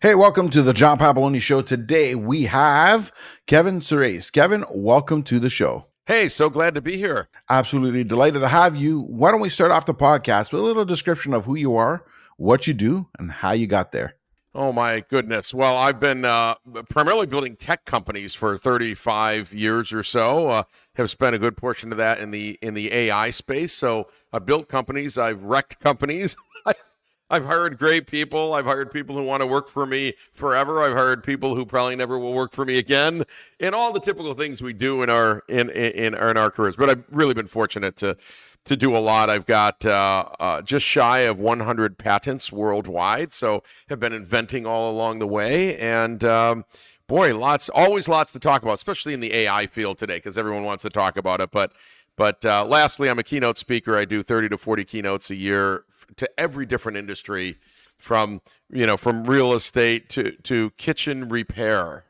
Hey, welcome to the John Papaloni Show. Today we have Kevin Surace. Kevin, welcome to the show. Hey, so glad to be here. Absolutely delighted to have you. Why don't we start off the podcast with a little description of who you are, what you do, and how you got there? Oh my goodness! Well, I've been uh, primarily building tech companies for 35 years or so. Uh, have spent a good portion of that in the in the AI space. So I built companies, I've wrecked companies. I've hired great people. I've hired people who want to work for me forever. I've hired people who probably never will work for me again, and all the typical things we do in our in in, in our careers. But I've really been fortunate to to do a lot. I've got uh, uh, just shy of 100 patents worldwide, so have been inventing all along the way, and um, boy, lots, always lots to talk about, especially in the AI field today, because everyone wants to talk about it. But but uh, lastly, I'm a keynote speaker. I do 30 to 40 keynotes a year to every different industry, from you know from real estate to to kitchen repair.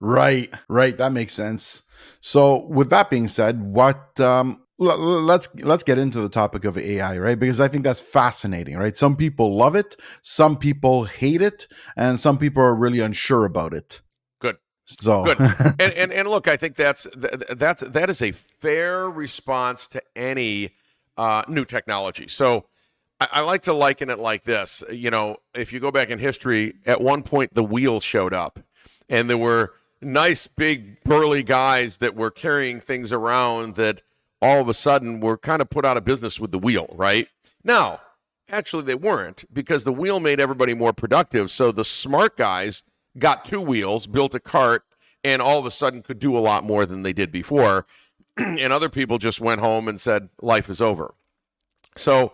Right, right. That makes sense. So, with that being said, what um, let's let's get into the topic of AI, right? Because I think that's fascinating, right? Some people love it, some people hate it, and some people are really unsure about it. Good. So good. and, and and look, I think that's that's that is a fair response to any uh, new technology. So I, like to liken it like this. You know, if you go back in history, at one point the wheel showed up, and there were nice big burly guys that were carrying things around that all of a sudden were kind of put out of business with the wheel, right? Now, actually, they weren't because the wheel made everybody more productive. So the smart guys got two wheels, built a cart, and all of a sudden could do a lot more than they did before. and other people just went home and said, life is over. So,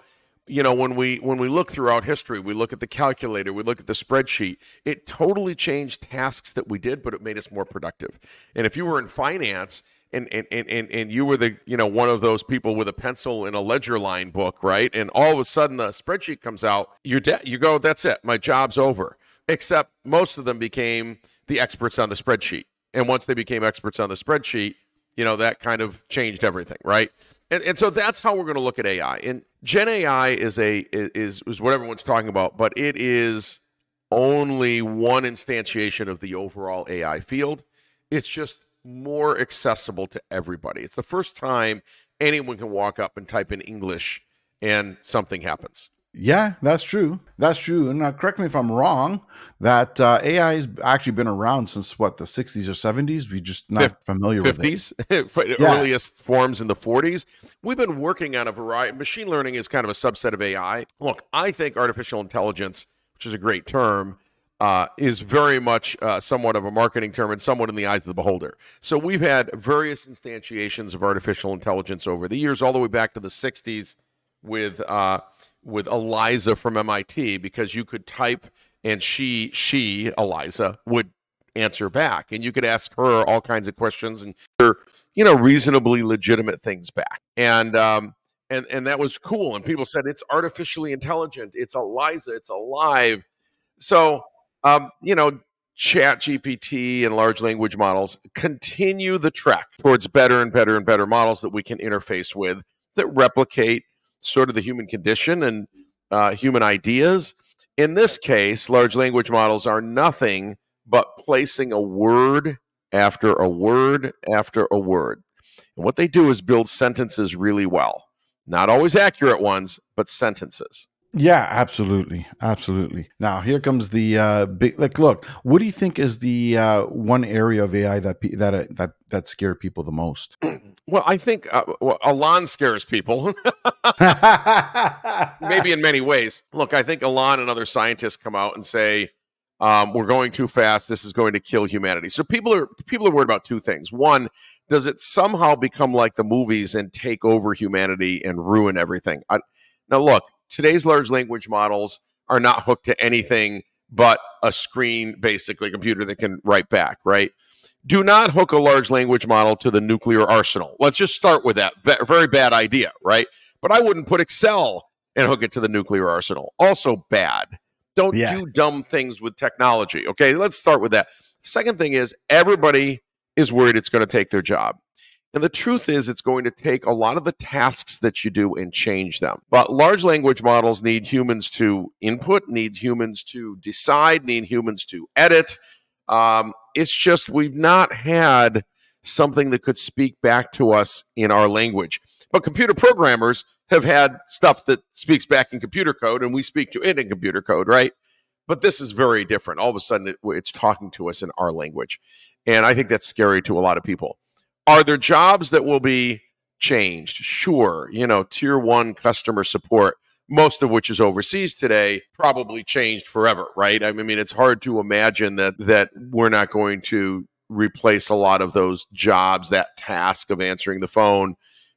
you know, when we when we look throughout history, we look at the calculator, we look at the spreadsheet. It totally changed tasks that we did, but it made us more productive. And if you were in finance and and, and, and and you were the you know one of those people with a pencil and a ledger line book right and all of a sudden the spreadsheet comes out you're dead you go that's it my job's over except most of them became the experts on the spreadsheet and once they became experts on the spreadsheet you know that kind of changed everything right and, and so that's how we're going to look at ai and gen ai is a is is what everyone's talking about but it is only one instantiation of the overall ai field it's just more accessible to everybody. It's the first time anyone can walk up and type in English and something happens. Yeah, that's true. That's true. And now, correct me if I'm wrong. That uh, AI has actually been around since what the 60s or 70s. We just not familiar 50s? with it. 50s, yeah. earliest forms in the 40s. We've been working on a variety. Machine learning is kind of a subset of AI. Look, I think artificial intelligence, which is a great term, uh, is very much uh, somewhat of a marketing term and somewhat in the eyes of the beholder. So we've had various instantiations of artificial intelligence over the years, all the way back to the 60s with uh, with Eliza from MIT, because you could type and she she Eliza would answer back, and you could ask her all kinds of questions and you know reasonably legitimate things back, and um, and and that was cool. And people said it's artificially intelligent, it's Eliza, it's alive. So um, you know, chat GPT and large language models continue the trek towards better and better and better models that we can interface with that replicate sort of the human condition and uh, human ideas. In this case, large language models are nothing but placing a word after a word after a word. And what they do is build sentences really well. Not always accurate ones, but sentences. Yeah, absolutely, absolutely. Now here comes the uh, big. Like, look, what do you think is the uh, one area of AI that that uh, that that scare people the most? Well, I think uh, well, Elon scares people. Maybe in many ways. Look, I think Elon and other scientists come out and say um, we're going too fast. This is going to kill humanity. So people are people are worried about two things. One, does it somehow become like the movies and take over humanity and ruin everything? I, now, look, today's large language models are not hooked to anything but a screen, basically, a computer that can write back, right? Do not hook a large language model to the nuclear arsenal. Let's just start with that. Very bad idea, right? But I wouldn't put Excel and hook it to the nuclear arsenal. Also bad. Don't yeah. do dumb things with technology. Okay, let's start with that. Second thing is everybody is worried it's going to take their job. And the truth is, it's going to take a lot of the tasks that you do and change them. But large language models need humans to input, need humans to decide, need humans to edit. Um, it's just we've not had something that could speak back to us in our language. But computer programmers have had stuff that speaks back in computer code, and we speak to it in computer code, right? But this is very different. All of a sudden, it, it's talking to us in our language. And I think that's scary to a lot of people. Are there jobs that will be changed? Sure. You know, tier one customer support, most of which is overseas today, probably changed forever, right? I mean, it's hard to imagine that that we're not going to replace a lot of those jobs, that task of answering the phone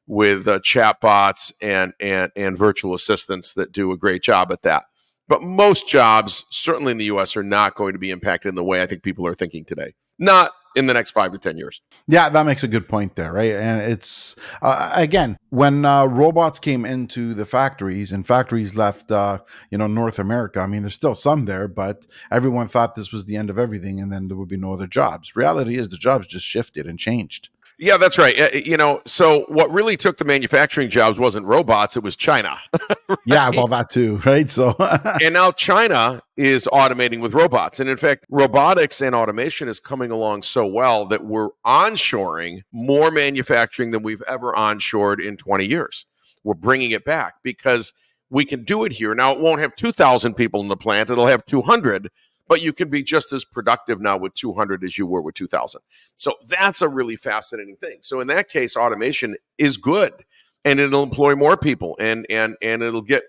with uh, chatbots and and and virtual assistants that do a great job at that. But most jobs, certainly in the U.S., are not going to be impacted in the way I think people are thinking today. Not in the next five to ten years. Yeah, that makes a good point there, right? And it's uh, again when uh, robots came into the factories and factories left, uh, you know, North America. I mean, there's still some there, but everyone thought this was the end of everything, and then there would be no other jobs. Reality is, the jobs just shifted and changed. Yeah, that's right. Uh, you know, so what really took the manufacturing jobs wasn't robots; it was China. right? Yeah, well, that too, right? So, and now China is automating with robots, and in fact, robotics and automation is coming along so well that we're onshoring more manufacturing than we've ever onshored in 20 years. We're bringing it back because we can do it here. Now, it won't have 2,000 people in the plant; it'll have 200 but you can be just as productive now with 200 as you were with 2000. So that's a really fascinating thing. So in that case, automation is good and it'll employ more people and and and it'll get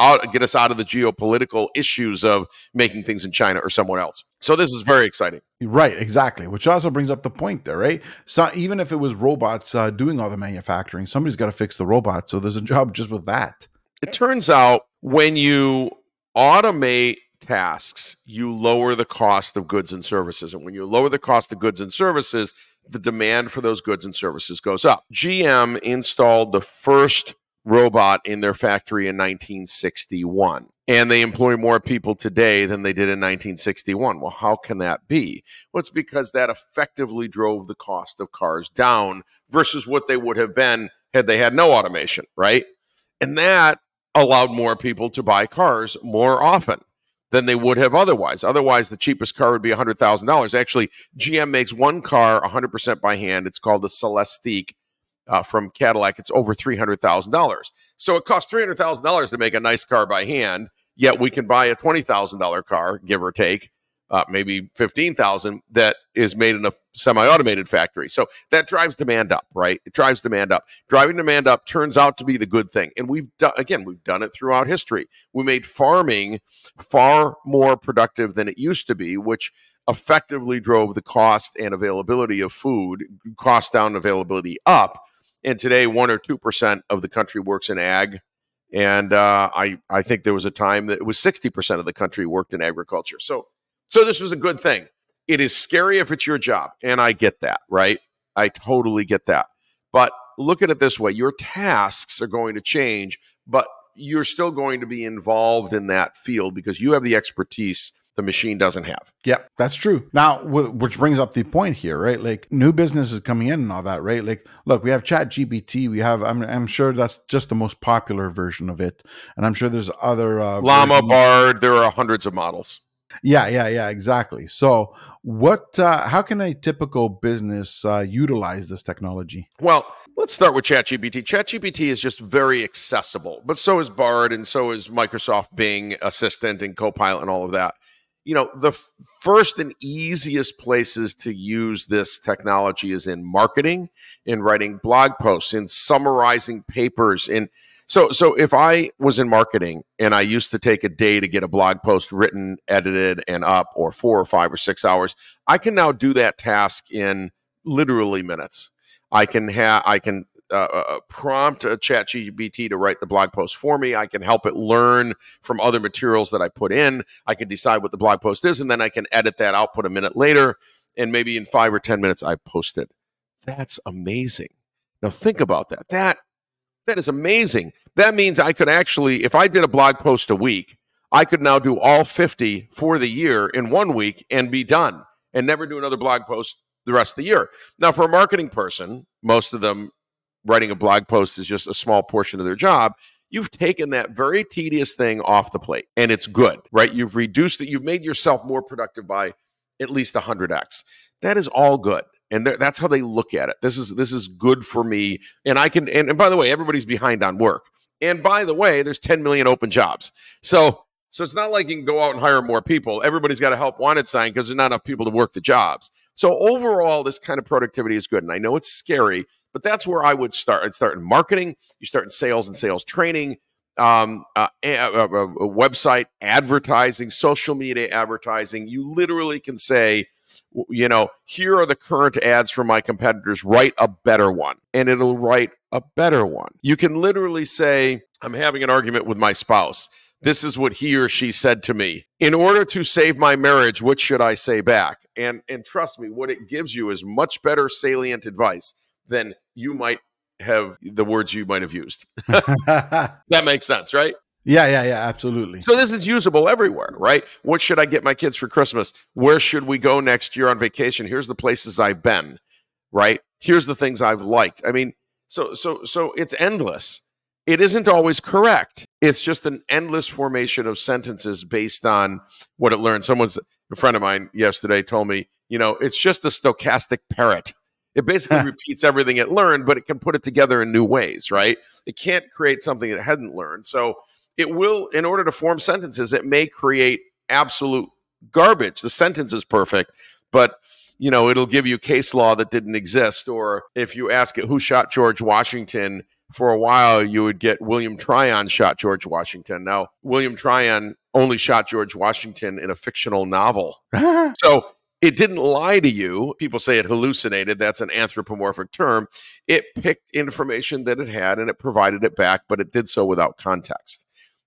out get us out of the geopolitical issues of making things in China or somewhere else. So this is very exciting. Right, exactly. Which also brings up the point there, right? So even if it was robots uh, doing all the manufacturing, somebody's got to fix the robot. So there's a job just with that. It turns out when you automate tasks, you lower the cost of goods and services. And when you lower the cost of goods and services, the demand for those goods and services goes up. GM installed the first robot in their factory in 1961 and they employ more people today than they did in 1961. Well, how can that be? Well, it's because that effectively drove the cost of cars down versus what they would have been had they had no automation, right? And that allowed more people to buy cars more often than they would have otherwise. Otherwise, the cheapest car would be $100,000. Actually, GM makes one car 100% by hand. It's called the Celestiq uh, from Cadillac. It's over $300,000. So it costs $300,000 to make a nice car by hand, yet we can buy a $20,000 car, give or take, uh, maybe 15,000 that is made in a semi-automated factory. So that drives demand up, right? It drives demand up. Driving demand up turns out to be the good thing. And we've done again, we've done it throughout history. We made farming far more productive than it used to be, which effectively drove the cost and availability of food, cost down, availability up. And today, one or two percent of the country works in ag, and uh, I I think there was a time that it was sixty percent of the country worked in agriculture. So so this was a good thing. It is scary if it's your job, and I get that, right? I totally get that. But look at it this way your tasks are going to change, but you're still going to be involved in that field because you have the expertise the machine doesn't have. Yeah, that's true. Now, which brings up the point here, right? Like new businesses coming in and all that, right? Like, look, we have Chat GPT. We have, I'm, I'm sure that's just the most popular version of it, and I'm sure there's other uh, Llama versions. Bard. There are hundreds of models. Yeah, yeah, yeah, exactly. So, what? Uh, how can a typical business uh, utilize this technology? Well, let's start with ChatGPT. ChatGPT is just very accessible, but so is Bard, and so is Microsoft Bing Assistant and Copilot, and all of that. You know, the f- first and easiest places to use this technology is in marketing, in writing blog posts, in summarizing papers, in so, so if I was in marketing and I used to take a day to get a blog post written, edited, and up, or four or five or six hours, I can now do that task in literally minutes. I can have, I can uh, uh, uh prompt a chat GPT to write the blog post for me. I can help it learn from other materials that I put in. I can decide what the blog post is, and then I can edit that output a minute later. And maybe in five or 10 minutes, I post it. That's amazing. Now, think about that. That that is amazing. That means I could actually, if I did a blog post a week, I could now do all 50 for the year in one week and be done and never do another blog post the rest of the year. Now, for a marketing person, most of them writing a blog post is just a small portion of their job. You've taken that very tedious thing off the plate and it's good, right? You've reduced it, you've made yourself more productive by at least 100x. That is all good. And that's how they look at it. This is this is good for me. And I can and, and by the way, everybody's behind on work. And by the way, there's 10 million open jobs. So so it's not like you can go out and hire more people. Everybody's got a help wanted sign because there's not enough people to work the jobs. So overall, this kind of productivity is good. And I know it's scary, but that's where I would start. I'd start in marketing. You start in sales and sales training, um, uh, a, a, a website advertising, social media advertising. You literally can say, you know, here are the current ads from my competitors. Write a better one, and it'll write a better one. You can literally say, I'm having an argument with my spouse this is what he or she said to me. In order to save my marriage, what should I say back? And and trust me, what it gives you is much better salient advice than you might have the words you might have used. that makes sense, right? Yeah, yeah, yeah, absolutely. So this is usable everywhere, right? What should I get my kids for Christmas? Where should we go next year on vacation? Here's the places I've been, right? Here's the things I've liked. I mean, so so so it's endless it isn't always correct. It's just an endless formation of sentences based on what it learned. Someone's a friend of mine yesterday told me, you know, it's just a stochastic parrot. It basically repeats everything it learned, but it can put it together in new ways, right? It can't create something it hadn't learned. So it will, in order to form sentences, it may create absolute garbage. The sentence is perfect, but you know, it'll give you case law that didn't exist. Or if you ask it who shot George Washington, for a while you would get William Tryon shot George Washington. Now, William Tryon only shot George Washington in a fictional novel. so it didn't lie to you. People say it hallucinated. That's an anthropomorphic term. It picked information that it had and it provided it back, but it did so without context.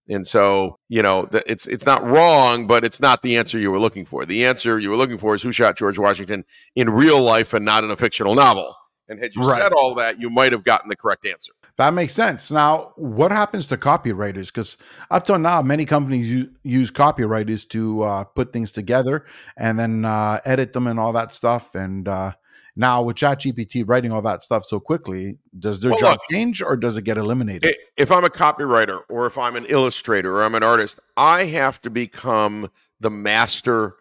And so, you know, it's it's not wrong, but it's not the answer you were looking for. The answer you were looking for is who shot George Washington in real life and not in a fictional novel. And had you right. said all that, you might have gotten the correct answer. That makes sense. Now, what happens to copywriters? Because up till now, many companies use, use copywriters to uh, put things together and then uh, edit them and all that stuff. And uh, now with ChatGPT writing all that stuff so quickly, does their well, job look, change or does it get eliminated? If I'm a copywriter or if I'm an illustrator or I'm an artist, I have to become the master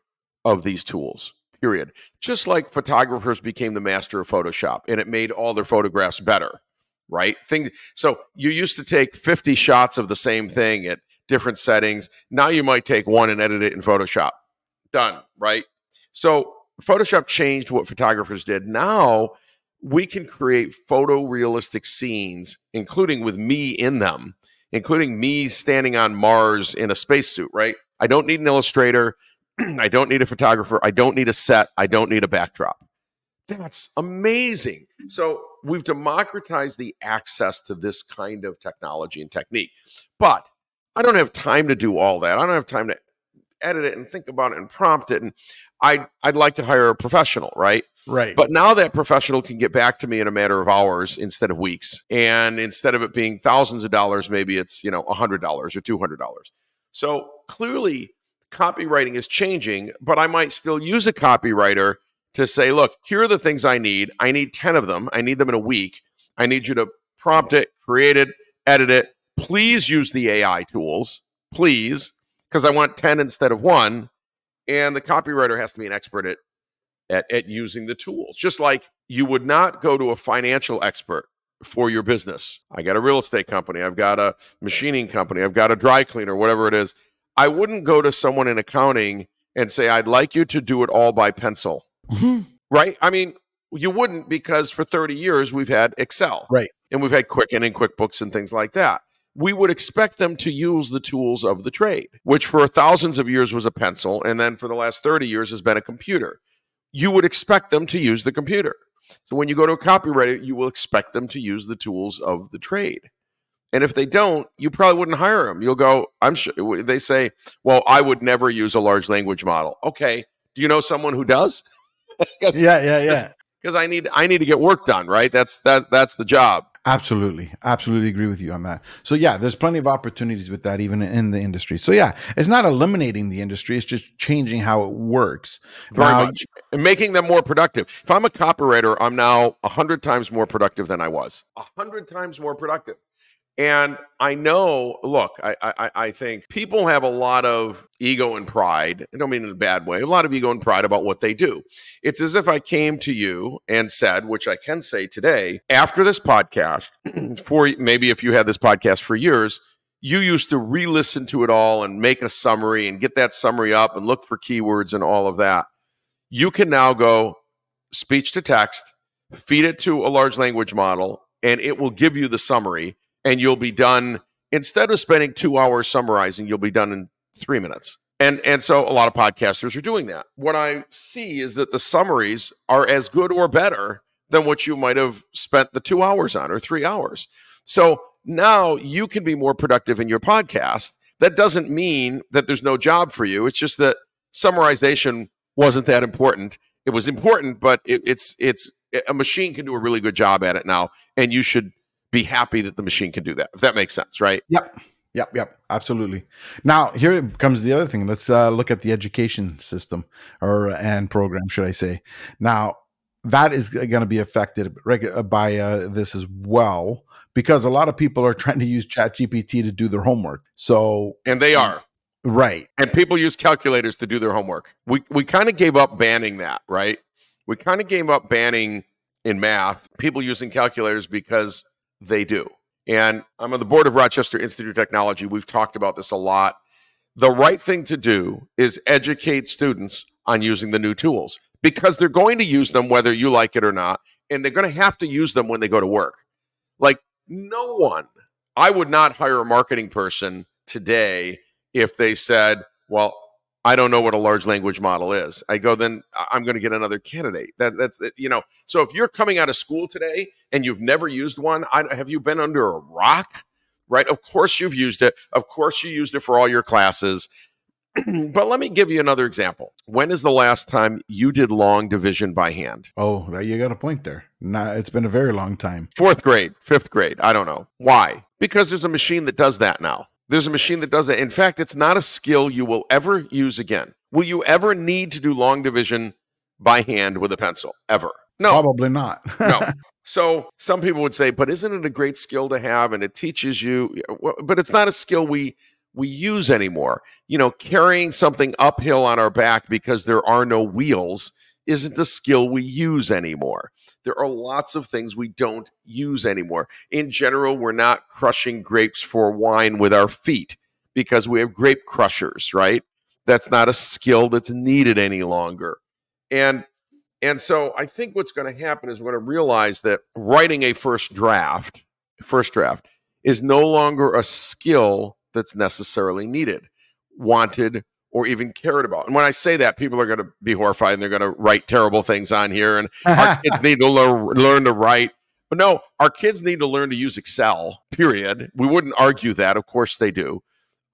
of these tools period. Just like photographers became the master of Photoshop and it made all their photographs better right? Thing so you used to take 50 shots of the same thing at different settings. Now you might take one and edit it in Photoshop. Done, right? So Photoshop changed what photographers did. Now we can create photorealistic scenes, including with me in them, including me standing on Mars in a spacesuit, right? I don't need an illustrator. I don't need a photographer. I don't need a set. I don't need a backdrop. That's amazing. So we've democratized the access to this kind of technology and technique. But I don't have time to do all that. I don't have time to edit it and think about it and prompt it. And I'd, I'd like to hire a professional, right? Right. But now that professional can get back to me in a matter of hours instead of weeks. And instead of it being thousands of dollars, maybe it's, you know, $100 or $200. So clearly copywriting is changing, but I might still use a copywriter to say, look, here are the things I need. I need 10 of them. I need them in a week. I need you to prompt it, create it, edit it. Please use the AI tools, please, because I want 10 instead of one. And the copywriter has to be an expert at, at, at using the tools. Just like you would not go to a financial expert for your business. I got a real estate company, I've got a machining company, I've got a dry cleaner, whatever it is. I wouldn't go to someone in accounting and say, I'd like you to do it all by pencil. Mm-hmm. Right? I mean, you wouldn't because for 30 years we've had Excel. Right. And we've had Quicken and QuickBooks and things like that. We would expect them to use the tools of the trade, which for thousands of years was a pencil, and then for the last 30 years has been a computer. You would expect them to use the computer. So when you go to a copywriter, you will expect them to use the tools of the trade. And if they don't, you probably wouldn't hire them. You'll go, I'm sure they say, well, I would never use a large language model. Okay. Do you know someone who does? yeah, yeah, yeah. Because I need I need to get work done, right? That's that that's the job. Absolutely. Absolutely agree with you on that. So yeah, there's plenty of opportunities with that even in the industry. So yeah, it's not eliminating the industry, it's just changing how it works. Very now, much. And making them more productive. If I'm a copywriter, I'm now a 100 times more productive than I was. A 100 times more productive. And I know, look, I, I, I think people have a lot of ego and pride. I don't mean in a bad way, a lot of ego and pride about what they do. It's as if I came to you and said, which I can say today, after this podcast, for maybe if you had this podcast for years, you used to re listen to it all and make a summary and get that summary up and look for keywords and all of that. You can now go speech to text, feed it to a large language model, and it will give you the summary and you'll be done instead of spending two hours summarizing you'll be done in three minutes. And and so a lot of podcasters are doing that. What i see is that the summaries are as good or better than what you might have spent the two hours on or three hours. So now you can be more productive in your podcast. That doesn't mean that there's no job for you. It's just that summarization wasn't that important. It was important but it, it's it's a machine can do a really good job at it now and you should be happy that the machine can do that. If that makes sense, right? Yep. Yep, yep, absolutely. Now here comes the other thing. Let's uh, look at the education system or and program, should I say? Now that is going to be affected uh, by uh, this as well because a lot of people are trying to use Chat GPT to do their homework. So and they are right, and people use calculators to do their homework. We we kind of gave up banning that, right? We kind of gave up banning in math people using calculators because they do. And I'm on the board of Rochester Institute of Technology. We've talked about this a lot. The right thing to do is educate students on using the new tools because they're going to use them whether you like it or not. And they're going to have to use them when they go to work. Like, no one, I would not hire a marketing person today if they said, well, I don't know what a large language model is. I go, then I'm going to get another candidate. That, that's you know. So if you're coming out of school today and you've never used one, I, have you been under a rock? Right? Of course you've used it. Of course you used it for all your classes. but let me give you another example. When is the last time you did long division by hand? Oh, you got a point there. Nah, it's been a very long time. Fourth grade, fifth grade. I don't know. Why? Because there's a machine that does that now. There's a machine that does that. In fact, it's not a skill you will ever use again. Will you ever need to do long division by hand with a pencil? Ever? No. Probably not. no. So some people would say, but isn't it a great skill to have and it teaches you but it's not a skill we we use anymore. You know, carrying something uphill on our back because there are no wheels isn't a skill we use anymore. There are lots of things we don't use anymore. In general, we're not crushing grapes for wine with our feet because we have grape crushers, right? That's not a skill that's needed any longer. And and so I think what's going to happen is we're going to realize that writing a first draft, first draft is no longer a skill that's necessarily needed, wanted, or even cared about. And when I say that, people are going to be horrified and they're going to write terrible things on here. And our kids need to learn, learn to write. But no, our kids need to learn to use Excel, period. We wouldn't argue that. Of course they do.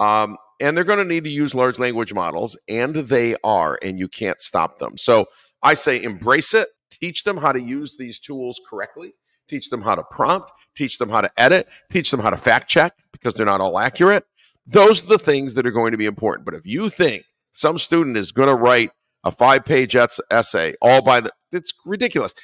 Um, and they're going to need to use large language models, and they are, and you can't stop them. So I say embrace it, teach them how to use these tools correctly, teach them how to prompt, teach them how to edit, teach them how to fact check because they're not all accurate. Those are the things that are going to be important. But if you think some student is going to write a five page essay all by the, it's ridiculous.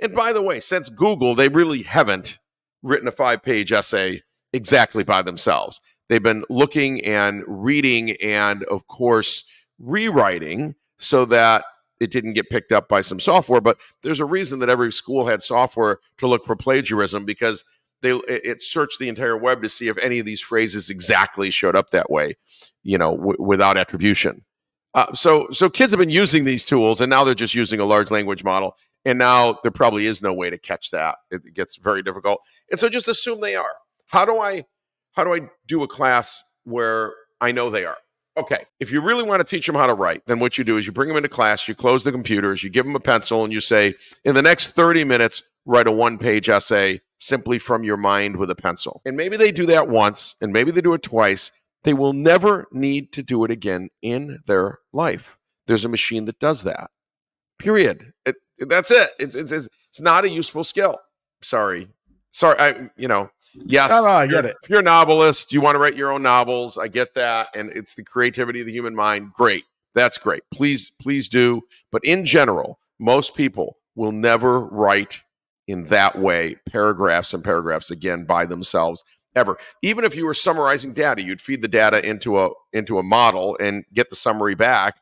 And by the way, since Google, they really haven't written a five page essay exactly by themselves. They've been looking and reading and, of course, rewriting so that it didn't get picked up by some software. But there's a reason that every school had software to look for plagiarism because they it searched the entire web to see if any of these phrases exactly showed up that way, you know, w- without attribution. Uh, so so kids have been using these tools, and now they're just using a large language model, and now there probably is no way to catch that. It gets very difficult, and so just assume they are. How do I how do I do a class where I know they are? Okay, if you really want to teach them how to write, then what you do is you bring them into class, you close the computers, you give them a pencil, and you say, in the next 30 minutes, write a one page essay simply from your mind with a pencil. And maybe they do that once, and maybe they do it twice. They will never need to do it again in their life. There's a machine that does that. Period. It, That's it. It's it's it's, it's not a useful skill. Sorry, sorry. I you know yes. No, no, I get you're- it. If you're a novelist, you want to write your own novels. I get that, and it's the creativity of the human mind. Great, that's great. Please please do. But in general, most people will never write in that way paragraphs and paragraphs again by themselves ever even if you were summarizing data you'd feed the data into a into a model and get the summary back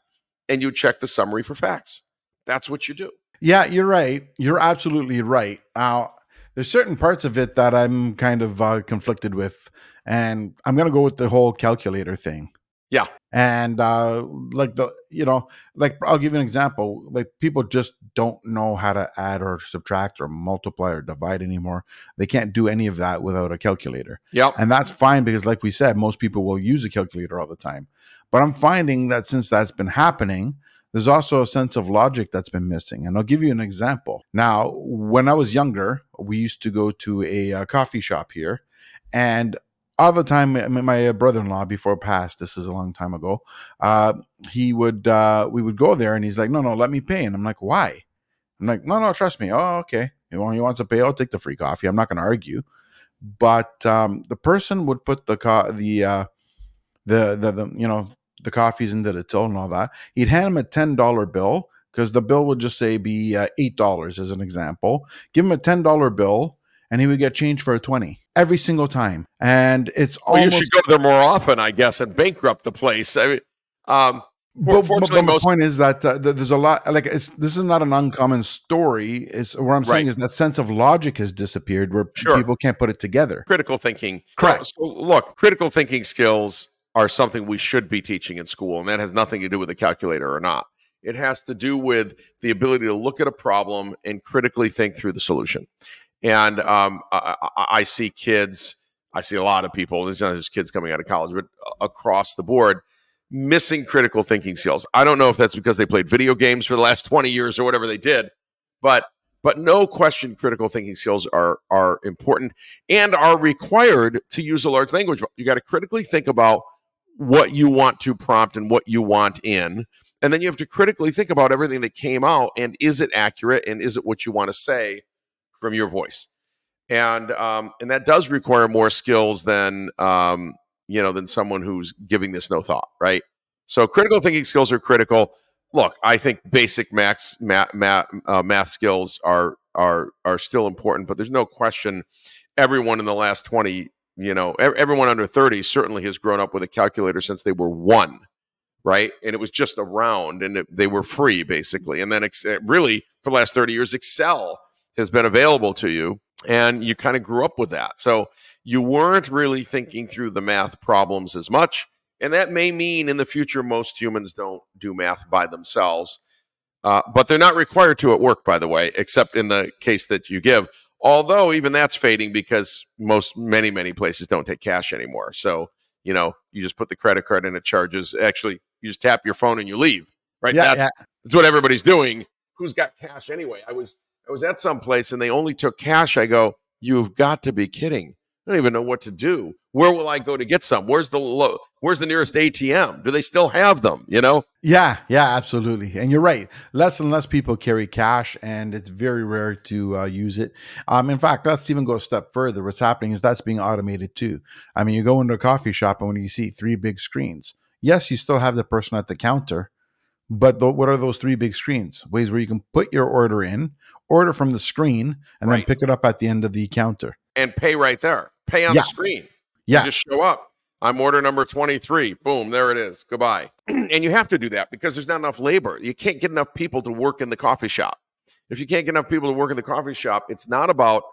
and you check the summary for facts that's what you do Yeah, you're right. You're absolutely right. Now, there's certain parts of it that I'm kind of uh, conflicted with, and I'm gonna go with the whole calculator thing. Yeah. and uh, like the you know, like I'll give you an example. Like people just don't know how to add or subtract or multiply or divide anymore. They can't do any of that without a calculator. yep And that's fine because, like we said, most people will use a calculator all the time. But I'm finding that since that's been happening, there's also a sense of logic that's been missing. And I'll give you an example. Now, when I was younger, we used to go to a, uh coffee shop here. And all the time, my, my brother in law, before passed, this is a long time ago, uh, he would, uh, we would go there and he's like, no, no, let me pay. And I'm like, why? I'm like, no, no, trust me. Oh, okay. You want, you want to pay? I'll take the free coffee. I'm not going to argue but um, the person would put the co- the, uh, the the the you know the coffees into the till and all that. He'd hand him a ten dollar bill because the bill would just say be uh, eight dollars as an example. Give him a ten dollar bill, and he would get change for a twenty every single time. And it's well you should go there more often i guess and bankrupt the place I mean, um, but, but, fortunately, but my most- point is that uh, there's a lot like it's this is not an uncommon story. Is what I'm saying is that sense of logic has disappeared where Sure. people can't put it together. critical thinking. Correct. So, so look, critical thinking skills are something we should be teaching in school, and that has nothing to do with a calculator or not. It has to do with the ability to look at a problem and critically think through the solution. And um, I, I- see kids, I see a lot of people. There's not just kids coming out of college, but across the board, missing critical thinking skills. I don't know if that's because they played video games for the last 20 years or whatever they did, but but no question critical thinking skills are are important and are required to use a large language. You got to critically think about what you want to prompt and what you want in. And then you have to critically think about everything that came out and is it accurate and is it what you want to say from your voice? And um, and that does require more skills than um, you know than someone who's giving this no thought, right? So critical thinking skills are critical. Look, I think basic math, math, uh, math skills are are are still important, but there's no question everyone in the last 20 you know everyone under 30 certainly has grown up with a calculator since they were one right? And it was just around and it, they were free basically. And then ex- uh, really for the last 30 years excel has been available to you and you kind of grew up with that. So you weren't really thinking through the math problems as much and that may mean in the future most humans don't do math by themselves uh, but they're not required to at work by the way except in the case that you give although even that's fading because most many many places don't take cash anymore. So you know you just put the credit card in it charges. Actually you just tap your phone and you leave right? Yeah, that's that's what everybody's doing. Who's got cash anyway? I was i was at some place and they only took cash. I go you've got to be kidding. I don't even know what to do. Where will i go to get some? Where's the lo- where's the nearest atm do they still have them? You know? Yeah, yeah, absolutely. And you're right. Less and less people carry cash, and it's very rare to uh, use it. Um, in fact, let's even go a step further. What's happening is that's being automated too. I mean, you go into a coffee shop, and when you see three big screens, yes, you still have the person at the counter, but tho- what are those three big screens? Ways where you can put your order in, order from the screen, and then pick it up at the end of the counter. and pay right there pay on Yeah. the screen Yeah, You just show up. I'm order number 23. Boom, there it is. Goodbye. and you have to do that because there's not enough labor. You can't get enough people to work in the coffee shop. If you can't get enough people to work in the coffee shop, it's not about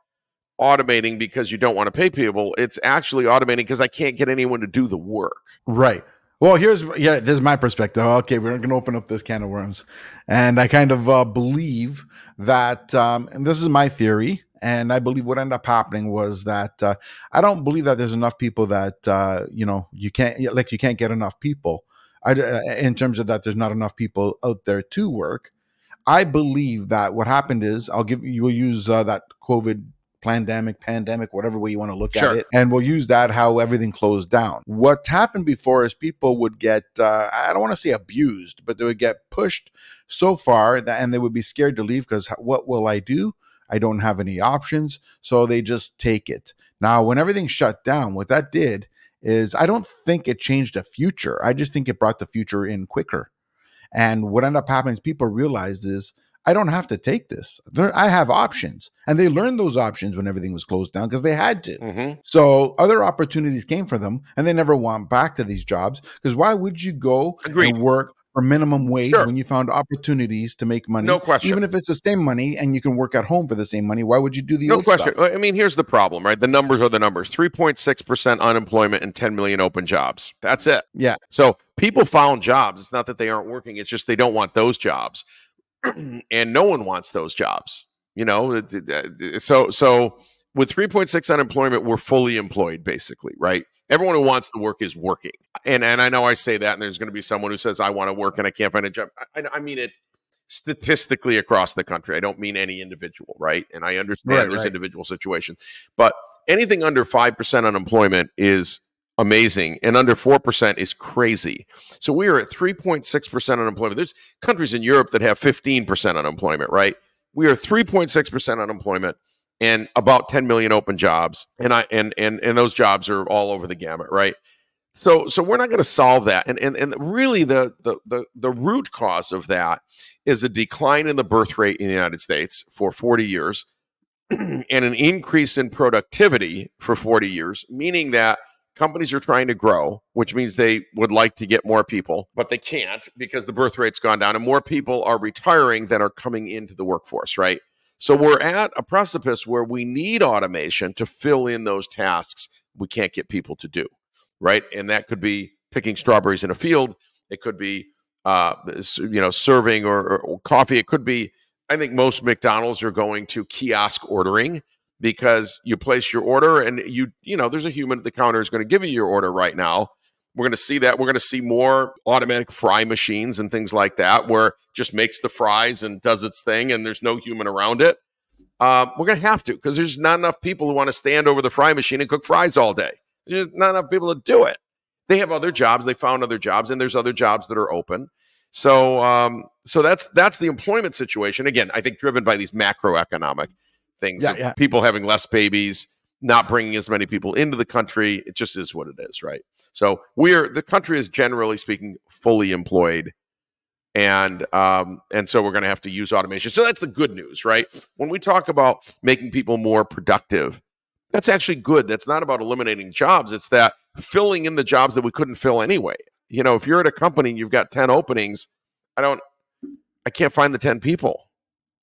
automating because you don't want to pay people. It's actually automating because I can't get anyone to do the work. Right. Well, here's yeah, this is my perspective. Okay, we're going to open up this can of worms, and I kind of uh, believe that, um, and this is my theory, and I believe what ended up happening was that uh, I don't believe that there's enough people that uh, you know you can't like you can't get enough people. I, uh, in terms of that, there's not enough people out there to work. I believe that what happened is I'll give you. We'll use uh, that COVID pandemic, pandemic, whatever way you want to look Sure. at it, and we'll use that how everything closed down. What happened before is people would get, uh, I don't want to say abused, but they would get pushed so far that, and they would be scared to leave because what will I do? I don't have any options. So they just take it. Now, when everything shut down, what that did is I don't think it changed the future. I just think it brought the future in quicker. And what ended up happening is people realized is I don't have to take this. There, I have options. And they learned those options when everything was closed down because they had to. Mm-hmm. So other opportunities came for them and they never went back to these jobs. Because why would you go Agreed. and work for minimum wage sure. when you found opportunities to make money. No question. Even if it's the same money and you can work at home for the same money, why would you do the no question? Stuff? I mean, here's the problem, right? The numbers are the numbers: three point six percent unemployment and ten million open jobs. That's it. Yeah. So people found jobs. It's not that they aren't working; it's just they don't want those jobs, and no one wants those jobs. You know, so so with 3.6 unemployment, we're fully employed, basically, right? Everyone who wants to work is working. And and I know I say that, and there's going to be someone who says, I want to work and I can't find a job. I, I mean it statistically across the country. I don't mean any individual, right? And I understand right, there's right. individual situations. But anything under 5% unemployment is amazing and under 4% is crazy. So we are at 3.6% unemployment. There's countries in Europe that have 15% unemployment, right? We are 3.6% unemployment and about 10 million open jobs and i and and and those jobs are all over the gamut right so so we're not going to solve that and and and really the, the the the root cause of that is a decline in the birth rate in the united states for 40 years and an increase in productivity for 40 years meaning that companies are trying to grow which means they would like to get more people but they can't because the birth rate's gone down and more people are retiring than are coming into the workforce right so we're at a precipice where we need automation to fill in those tasks we can't get people to do, right? And that could be picking strawberries in a field. It could be, uh, you know, serving or, or coffee. It could be. I think most McDonald's are going to kiosk ordering because you place your order and you, you know, there's a human at the counter is going to give you your order right now we're going to see that. We're going to see more automatic fry machines and things like that, where just makes the fries and does its thing, and there's no human around it. Uh, we're going to have to because there's not enough people who want to stand over the fry machine and cook fries all day. There's not enough people to do it. They have other jobs. They found other jobs, and there's other jobs that are open. So, um, so that's that's the employment situation. Again, I think driven by these macroeconomic things. Yeah, yeah. People having less babies, not bringing as many people into the country. It just is what it is, right? So we're the country is generally speaking fully employed, and um, and so we're going to have to use automation. So that's the good news, right? When we talk about making people more productive, that's actually good. That's not about eliminating jobs. It's that filling in the jobs that we couldn't fill anyway. You know, if you're at a company and you've got ten openings, I don't, I can't find the ten people.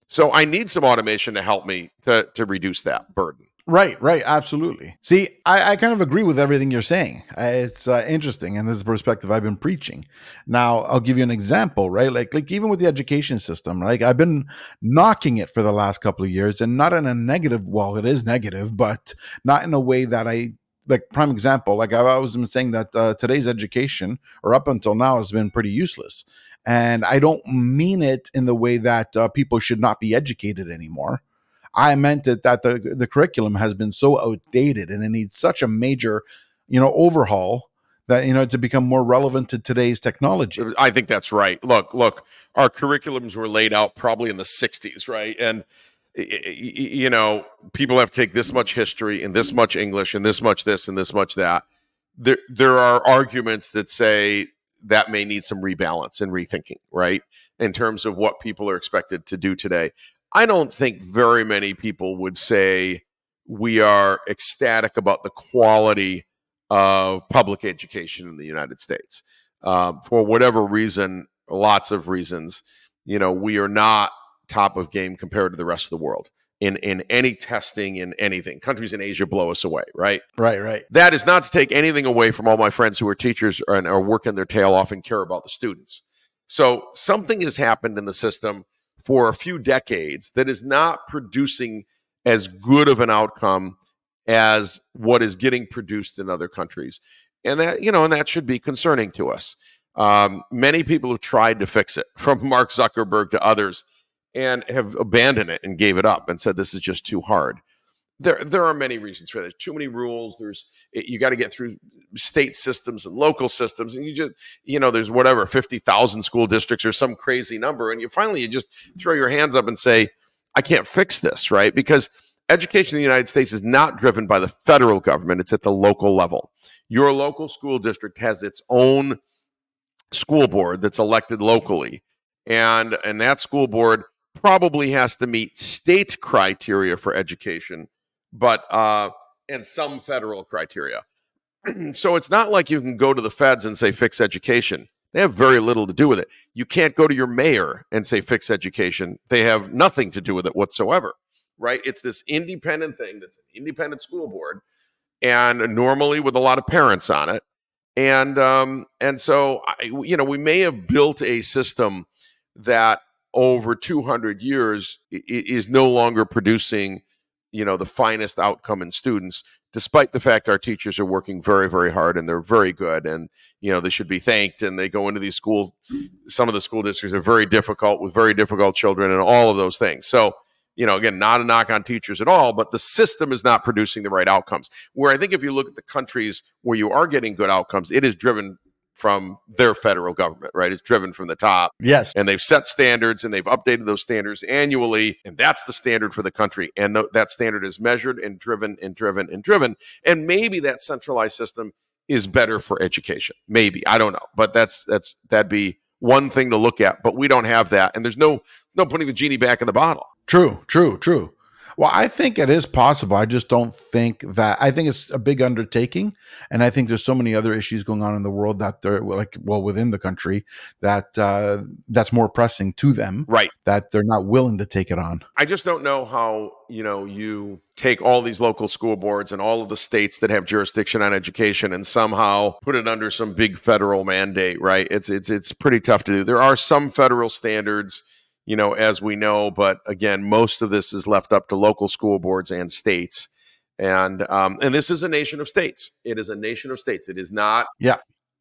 So I need some automation to help me to to reduce that burden. Right, right, absolutely. See, I, I kind of agree with everything you're saying. It's uh, interesting, and this is perspective I've been preaching. Now, I'll give you an example, right? Like, like even with the education system, right? I've been knocking it for the last couple of years, and not in a negative. Well, it is negative, but not in a way that I like. Prime example, like I've always been saying that uh, today's education, or up until now, has been pretty useless. And I don't mean it in the way that uh, people should not be educated anymore I meant it that the the curriculum has been so outdated and it needs such a major, you know, overhaul that you know to become more relevant to today's technology. I think that's right. Look, look, our curriculums were laid out probably in the 60s, right? And you know, people have to take this much history and this much English and this much this and this much that. There there are arguments that say that may need some rebalance and rethinking, right? In terms of what people are expected to do today. I don't think very many people would say we are ecstatic about the quality of public education in the United States. Um, for whatever reason, lots of reasons, you know, we are not top of game compared to the rest of the world in in any testing in anything. Countries in Asia blow us away, right? Right, right. That is not to take anything away from all my friends who are teachers and are working their tail off and care about the students. So something has happened in the system for a few decades that is not producing as good of an outcome as what is getting produced in other countries. And that, you know, and that should be concerning to us. Um, many people have tried to fix it, from Mark Zuckerberg to others, and have abandoned it and gave it up and said this is just too hard. there there are many reasons for that. Too many rules. There's you got to get through state systems and local systems, and you just you know there's whatever fifty thousand school districts or some crazy number, and you finally you just throw your hands up and say, I can't fix this, right? Because education in the United States is not driven by the federal government; it's at the local level. Your local school district has its own school board that's elected locally, and and that school board probably has to meet state criteria for education but uh, and some federal criteria. so it's not like you can go to the feds and say fix education. They have very little to do with it. You can't go to your mayor and say fix education. They have nothing to do with it whatsoever, right? It's this independent thing that's an independent school board, and normally with a lot of parents on it. And um, and so I, you know we may have built a system that over 200 years is no longer producing you know the finest outcome in students despite the fact our teachers are working very very hard and they're very good and you know they should be thanked and they go into these schools. Some of the school districts are very difficult with very difficult children and all of those things. So you know again not a knock on teachers at all but the system is not producing the right outcomes. Where i think if you look at the countries where you are getting good outcomes it is driven from their federal government, right? It's driven from the top. Yes. And they've set standards and they've updated those standards annually. And that's the standard for the country. And th- that standard is measured and driven and driven and driven. And maybe that centralized system is better for education. Maybe. I don't know. But that's that's that'd be one thing to look at. But we don't have that. And there's no no putting the genie back in the bottle. True, true, true. Well, I think it is possible. I just don't think that. I think it's a big undertaking, and I think there's so many other issues going on in the world that they're like, well, within the country that uh, that's more pressing to them, right? That they're not willing to take it on. I just don't know how you know you take all these local school boards and all of the states that have jurisdiction on education and somehow put it under some big federal mandate, right? It's it's it's pretty tough to do. There are some federal standards you know, as we know. But again, most of this is left up to local school boards and states. And um, and this is a nation of states. It is a nation of states. It is not, yeah,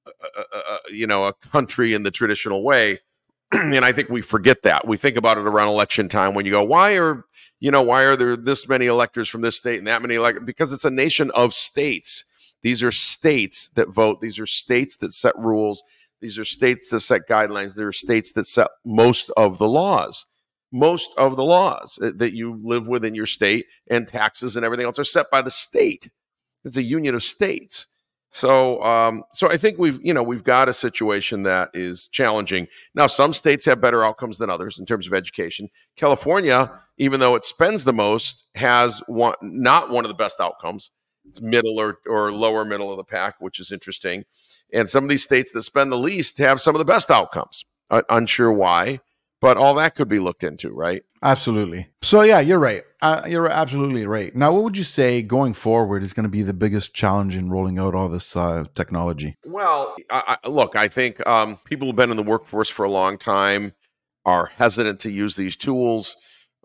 a, a, a, you know, a country in the traditional way. and I think we forget that. We think about it around election time when you go, why are you know why are there this many electors from this state and that many elect? Because it's a nation of states. These are states that vote. These are states that set rules. These are states that set guidelines. There are states that set most of the laws. Most of the laws that you live within your state and taxes and everything else are set by the state. It's a union of states. So, um, so I think we've you know we've got a situation that is challenging. Now, some states have better outcomes than others in terms of education. California, even though it spends the most, has one not one of the best outcomes it's middle or, or lower middle of the pack, which is interesting. And some of these states that spend the least have some of the best outcomes. Uh, unsure why, but all that could be looked into, right? Absolutely. So yeah, you're right. Uh, you're absolutely right. Now, what would you say going forward is going to be the biggest challenge in rolling out all this uh, technology? Well, I, I, look, I think um, people who've been in the workforce for a long time are hesitant to use these tools.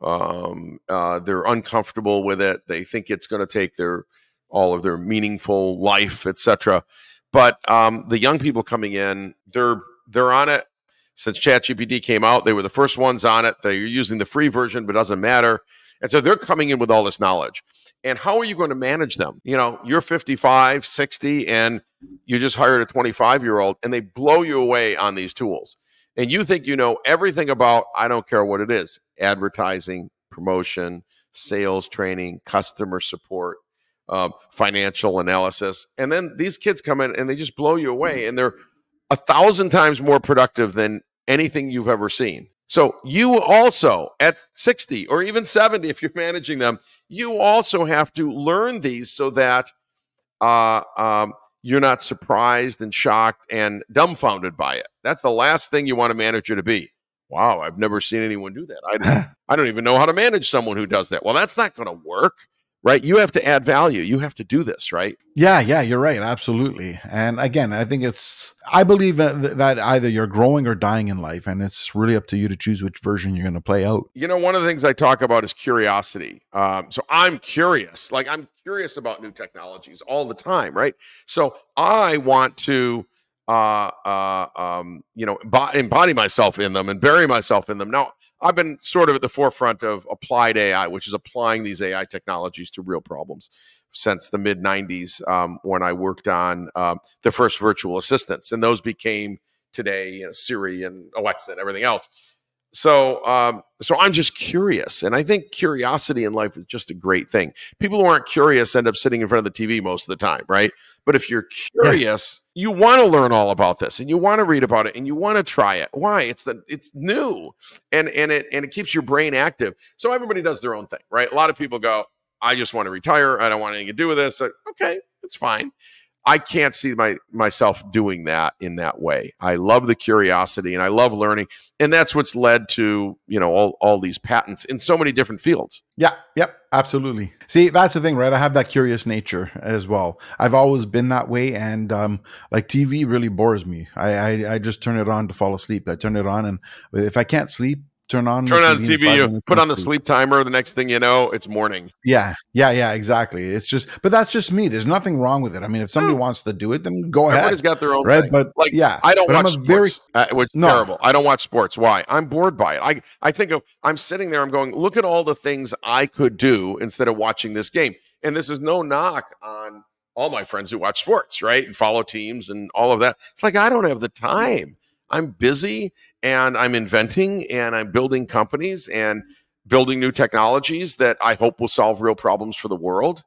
Um, uh, they're uncomfortable with it. They think it's going to take their all of their meaningful life, etc. But um, the young people coming in, they're they're on it since ChatGPT came out. They were the first ones on it. They're using the free version, but doesn't matter. And so they're coming in with all this knowledge. And how are you going to manage them? You know, you're 55, 60, and you just hired a 25 year old, and they blow you away on these tools. And you think you know everything about, I don't care what it is advertising, promotion, sales training, customer support, uh, financial analysis. And then these kids come in and they just blow you away, and they're a thousand times more productive than anything you've ever seen. So you also at 60 or even 70, if you're managing them, you also have to learn these so that uh, um, you're not surprised and shocked and dumbfounded by it. That's the last thing you want a manager to be. Wow, I've never seen anyone do that. I, I don't even know how to manage someone who does that. Well, that's not going to work right? You have to add value. You have to do this, right? Yeah, yeah, you're right. Absolutely. And again, I think it's, I believe that either you're growing or dying in life, and it's really up to you to choose which version you're going to play out. You know, one of the things I talk about is curiosity. Um, so I'm curious, like I'm curious about new technologies all the time, right? So I want to uh, uh, um, you know, embody myself in them and bury myself in them. Now, I've been sort of at the forefront of applied AI, which is applying these AI technologies to real problems since the mid 90s um, when I worked on um, the first virtual assistants. And those became today you know, Siri and Alexa and everything else. So, um, so I'm just curious, and I think curiosity in life is just a great thing. People who aren't curious end up sitting in front of the TV most of the time, right? But if you're curious, yeah. you want to learn all about this, and you want to read about it, and you want to try it. Why? It's the it's new, and and it and it keeps your brain active. So everybody does their own thing, right? A lot of people go, "I just want to retire. I don't want anything to do with this." okay, it's fine. I can't see my myself doing that in that way. I love the curiosity and I love learning, and that's what's led to you know all all these patents in so many different fields. Yeah, yep, absolutely. See, that's the thing, right? I have that curious nature as well. I've always been that way, and um, like TV really bores me. I, I I just turn it on to fall asleep. I turn it on, and if I can't sleep, turn on turn on the TV, you put on the sleep timer. The next thing you know, it's morning. Yeah, yeah, yeah, exactly. It's just, but that's just me. There's nothing wrong with it. I mean, if somebody wants to do it, then go ahead. Everybody's got their own right. Thing. But like, yeah, I don't watch sports, very, uh, which no. terrible. I don't watch sports. Why? I'm bored by it. I I think of I'm sitting there. I'm going, look at all the things I could do instead of watching this game. And this is no knock on all my friends who watch sports, right, and follow teams and all of that. It's like I don't have the time. I'm busy and I'm inventing and I'm building companies and building new technologies that I hope will solve real problems for the world.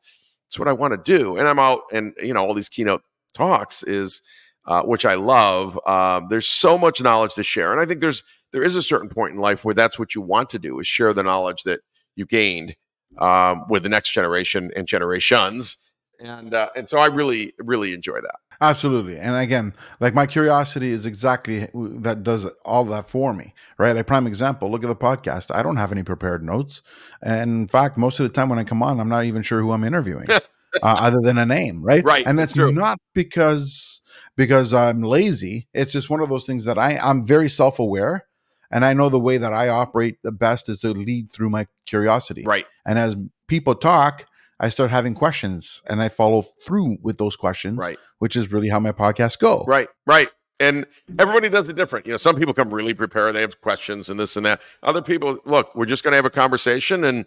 It's what I want to do. And I'm out and, you know, all these keynote talks is, uh, which I love. Uh, there's so much knowledge to share. And I think there's, there is a certain point in life where that's what you want to do is share the knowledge that you gained um, with the next generation and generations and uh, and so I really really enjoy that. Absolutely, and again, like my curiosity is exactly that does all that for me, right? Like prime example, look at the podcast. I don't have any prepared notes, and in fact, most of the time when I come on, I'm not even sure who I'm interviewing, uh, other than a name, right? Right, and that's not because because I'm lazy. It's just one of those things that I I'm very self aware. And I know the way that I operate the best is to lead through my curiosity. Right. And as people talk, I start having questions and I follow through with those questions. Right. Which is really how my podcasts go. Right. Right. And everybody does it different. You know, some people come really prepared. They have questions and this and that. Other people, look, we're just going to have a conversation and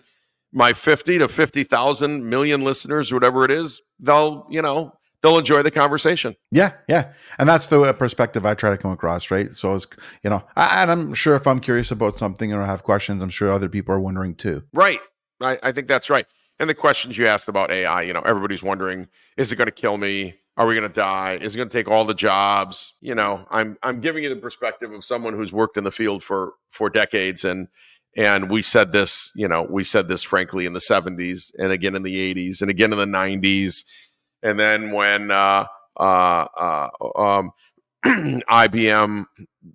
my 50 to 50,000 million listeners, whatever it is, they'll, you know, they'll enjoy the conversation. Yeah, yeah, and that's the uh, perspective I try to come across, right? So it's you know, I, and I'm sure if I'm curious about something or have questions, I'm sure other people are wondering too. Right, I, I think that's right and the questions you asked about AI, you know, everybody's wondering, is it going to kill me? Are we going to die? Is it going to take all the jobs? You know, I'm I'm giving you the perspective of someone who's worked in the field for for decades and and we said this, you know, we said this frankly in the 70s and again in the 80s and again in the 90s. And then when uh, uh, uh, um, IBM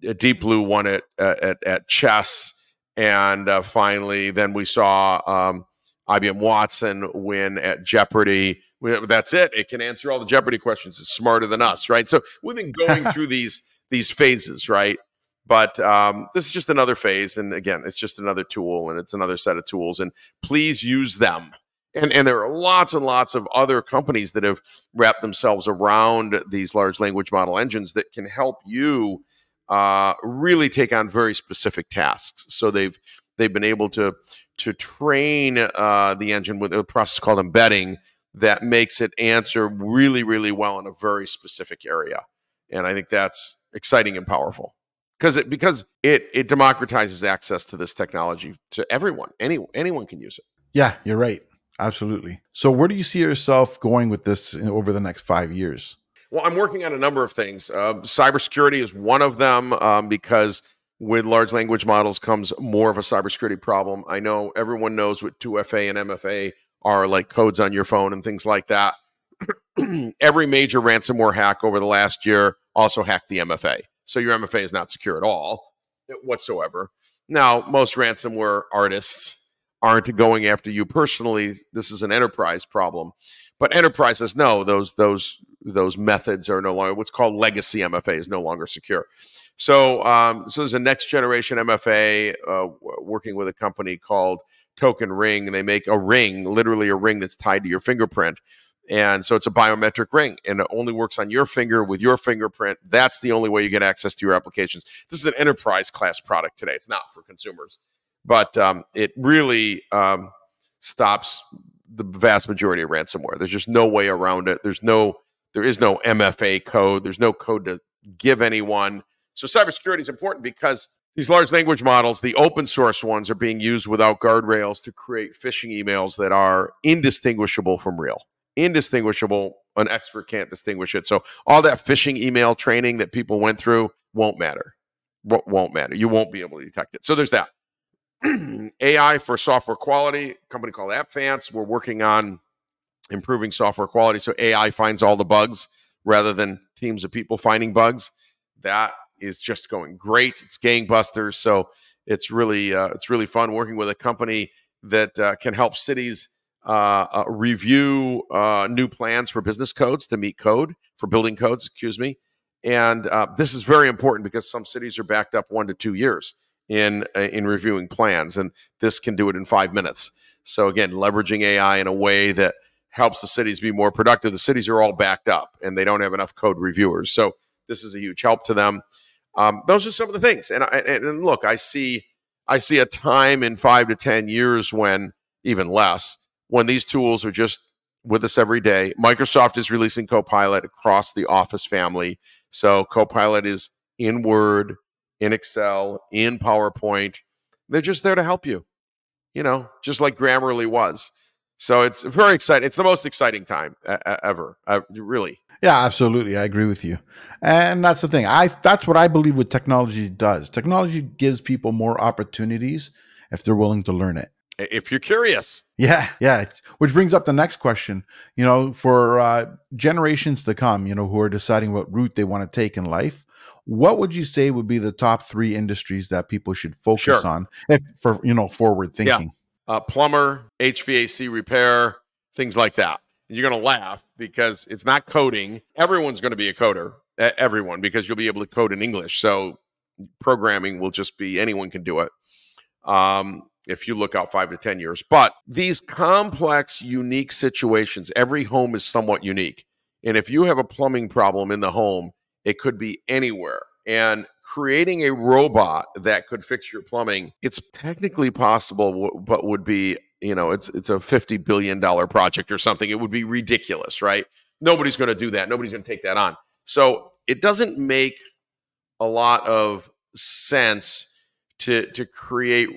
uh, Deep Blue won it at, at, at chess, and uh, finally, then we saw um, IBM Watson win at Jeopardy. That's it. It can answer all the Jeopardy questions. It's smarter than us, right? So we've been going through these these phases, right? But um, this is just another phase, and again, it's just another tool, and it's another set of tools, and please use them. And and there are lots and lots of other companies that have wrapped themselves around these large language model engines that can help you uh, really take on very specific tasks. So they've they've been able to to train uh, the engine with a process called embedding that makes it answer really, really well in a very specific area. And I think that's exciting and powerful because it because it it democratizes access to this technology to everyone. Any anyone can use it. Yeah, you're right. Absolutely. So, where do you see yourself going with this over the next five years? Well, I'm working on a number of things. Uh, cybersecurity is one of them um, because with large language models comes more of a cybersecurity problem. I know everyone knows what 2FA and MFA are like codes on your phone and things like that. Every major ransomware hack over the last year also hacked the MFA. So your MFA is not secure at all eh, whatsoever. Now, most ransomware artists aren't going after you personally. This is an enterprise problem. But enterprises know those those those methods are no longer what's called legacy MFA is no longer secure. So, um, so there's a next generation MFA uh, working with a company called Token Ring, and they make a ring, literally a ring that's tied to your fingerprint And so it's a biometric ring and it only works on your finger with your fingerprint. That's the only way you get access to your applications. This is an enterprise class product today. It's not for consumers, but um, it really um, stops the vast majority of ransomware. There's just no way around it. There's no, there is no MFA code. There's no code to give anyone. So cybersecurity is important because these large language models, the open source ones, are being used without guardrails to create phishing emails that are indistinguishable from real. Indistinguishable. An expert can't distinguish it. So all that phishing email training that people went through won't matter. Won't matter. You won't be able to detect it. So there's that. AI for software quality, company called Appvance. We're working on improving software quality so AI finds all the bugs rather than teams of people finding bugs. That is just going great. It's gangbusters. So it's really uh, it's really fun working with a company that uh, can help cities uh, uh review uh, new plans for business codes to meet code for building codes. Excuse me. And uh, this is very important because some cities are backed up one to two years in in reviewing plans, and this can do it in five minutes. So again, leveraging AI in a way that helps the cities be more productive. The cities are all backed up, and they don't have enough code reviewers. So this is a huge help to them. Um, those are some of the things. And, and, look, I see I see a time in five to ten years when even less when these tools are just with us every day. Microsoft is releasing Copilot across the Office family. So Copilot is in Word, in Excel, in PowerPoint. They're just there to help you, you know, just like Grammarly was. So it's very exciting. It's the most exciting time ever, uh, really. Yeah, absolutely. I agree with you. And that's the thing. I that's what I believe what technology does. Technology gives people more opportunities if they're willing to learn it. If you're curious. Yeah, yeah. Which brings up the next question. You know, for uh, generations to come, you know, who are deciding what route they want to take in life, what would you say would be the top three industries that people should focus sure. on if for you know forward thinking? Yeah. Uh, plumber, HVAC repair, things like that you're going to laugh because it's not coding. Everyone's going to be a coder, everyone, because you'll be able to code in English. So programming will just be anyone can do it. Um, if you look out five to 10 years. But these complex, unique situations, every home is somewhat unique. And if you have a plumbing problem in the home, it could be anywhere. And creating a robot that could fix your plumbing, it's technically possible, but would be you know it's it's a 50 billion dollar project or something it would be ridiculous right? Nobody's going to do that nobody's going to take that on. So it doesn't make a lot of sense to to create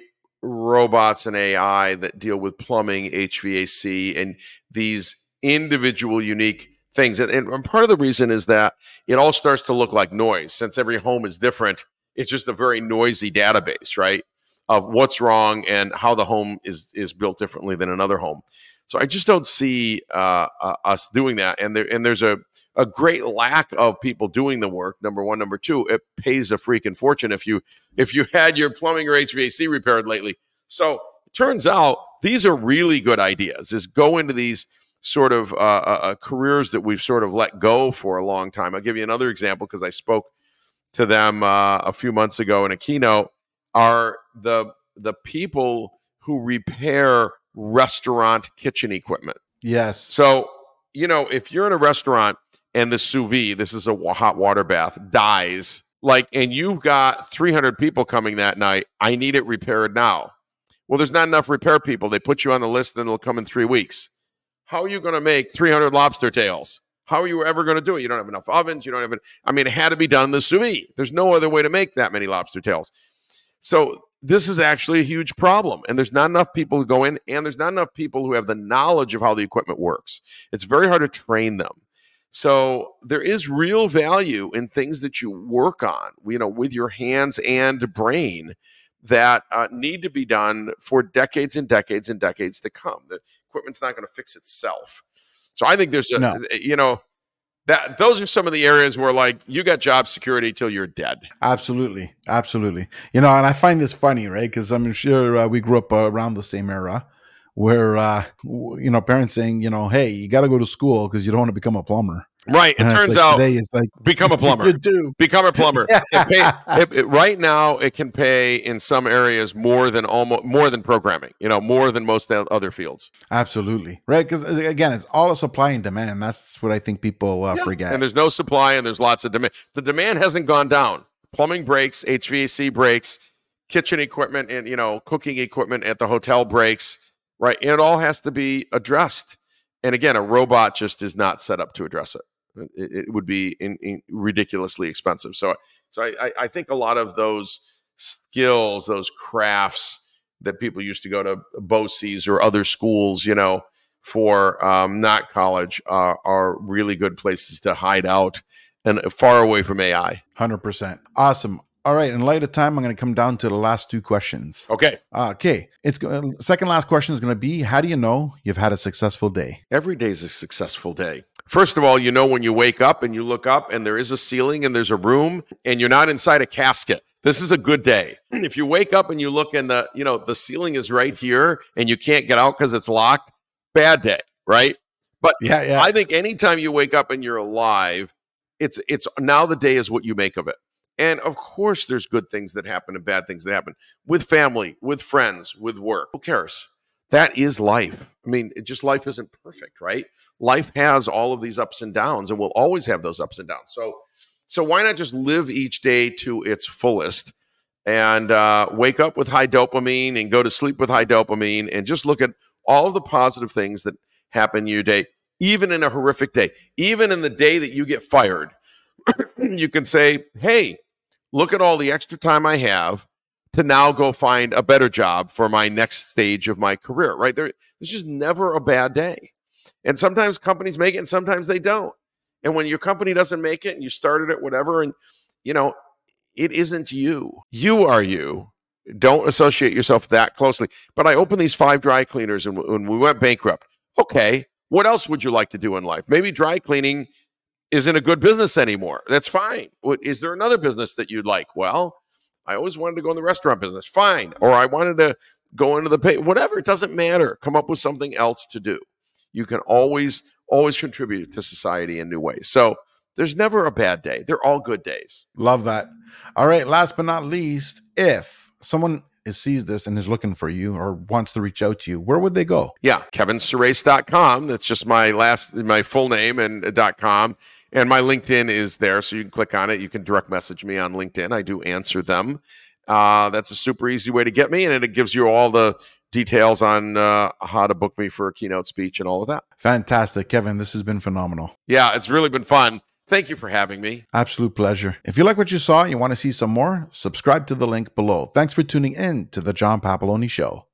robots and ai that deal with plumbing hvac and these individual unique things. And, and part of the reason is that it all starts to look like noise. Since every home is different it's just a very noisy database right of what's wrong and how the home is is built differently than another home. So I just don't see uh, uh, us doing that, and there and there's a a great lack of people doing the work. Number one, number two, it pays a freaking fortune if you if you had your plumbing or HVAC repaired lately. So it turns out these are really good ideas. Is go into these sort of uh, uh, uh, careers that we've sort of let go for a long time. I'll give you another example because I spoke to them uh, a few months ago in a keynote are the the people who repair restaurant kitchen equipment. Yes. So, you know, if you're in a restaurant and the sous vide, this is a hot water bath, dies, like, and you've got 300 people coming that night, I need it repaired now. Well, there's not enough repair people. They put you on the list, then it'll come in three weeks. How are you going to make 300 lobster tails? How are you ever going to do it? You don't have enough ovens. You don't have it. I mean, it had to be done in the sous vide. There's no other way to make that many lobster tails. So this is actually a huge problem. And there's not enough people who go in, and there's not enough people who have the knowledge of how the equipment works. It's very hard to train them. So there is real value in things that you work on, you know, with your hands and brain that uh, need to be done for decades and decades and decades to come. The equipment's not going to fix itself. So I think there's a, no. you know, that those are some of the areas where like you got job security till you're dead. Absolutely. Absolutely. You know and i find this funny right? Because i'm sure uh, we grew up uh, around the same era where uh, you know parents saying you know hey you got to go to school because you don't want to become a plumber Right. It turns like out today is like become a plumber. you do. become a plumber. It pay, it, it- right now, it can pay in some areas more than almost more than programming. You know, more than most other fields. Absolutely. Right. Because again, it's all a supply and demand. That's what I think people uh, Yeah. forget. And there's no supply, and there's lots of demand. The demand hasn't gone down. Plumbing breaks, HVAC breaks, kitchen equipment, and you know, cooking equipment at the hotel breaks. Right, and it all has to be addressed. And again, a robot just is not set up to address it. It, it would be in, in ridiculously expensive. So, so I, I- I think a lot of those skills, those crafts that people used to go to BOCES or other schools, you know, for um, not college, uh, are really good places to hide out and far away from AI. 100%. Awesome. All right. In light of time, I'm going to come down to the last two questions. Okay. Uh, okay. It's second last question is going to be how do you know you've had a successful day? Every day is a successful day. First of all, you know when you wake up and you look up and there is a ceiling and there's a room and you're not inside a casket. This is a good day. If you wake up and you look and the, you know, the ceiling is right here and you can't get out because it's locked, bad day, right? But yeah. Yeah. I think anytime you wake up and you're alive, it's it's now the day is what you make of it. And of course, there's good things that happen and bad things that happen with family, with friends, with work. Who cares? That is life. I mean, just life isn't perfect, right? Life has all of these ups and downs, and we'll always have those ups and downs. So, so why not just live each day to its fullest? and uh, wake up with high dopamine and go to sleep with high dopamine and just look at all the positive things that happen your day, even in a horrific day, even in the day that you get fired. you can say, hey, look at all the extra time I have to now go find a better job for my next stage of my career, right? There, there's just never a bad day. And sometimes companies make it and sometimes they don't. And when your company doesn't make it and you started it, whatever, and you know, it isn't you. You are you. Don't associate yourself that closely. But I opened these five dry cleaners and when we went bankrupt, okay, what else would you like to do in life? Maybe dry cleaning isn't a good business anymore. That's fine. What, is there another business that you'd like? Well, I always wanted to go in the restaurant business. Fine. Or I wanted to go into the pay, whatever. It doesn't matter. Come up with something else to do. You can always, always contribute to society in new ways. So there's never a bad day. They're all good days. Love that. All right. Last but not least, if someone is, sees this and is looking for you or wants to reach out to you, where would they go? Yeah, kevinsurace.com. That's just my last, my full name and uh, dot .com. And my LinkedIn is there, so you can click on it. You can direct message me on LinkedIn. I do answer them. Uh, that's a super easy way to get me, and it gives you all the details on uh, how to book me for a keynote speech and all of that. Fantastic. Kevin, this has been phenomenal. Yeah, it's really been fun. Thank you for having me. Absolute pleasure. If you like what you saw and you want to see some more, subscribe to the link below. Thanks for tuning in to the John Papaloni Show.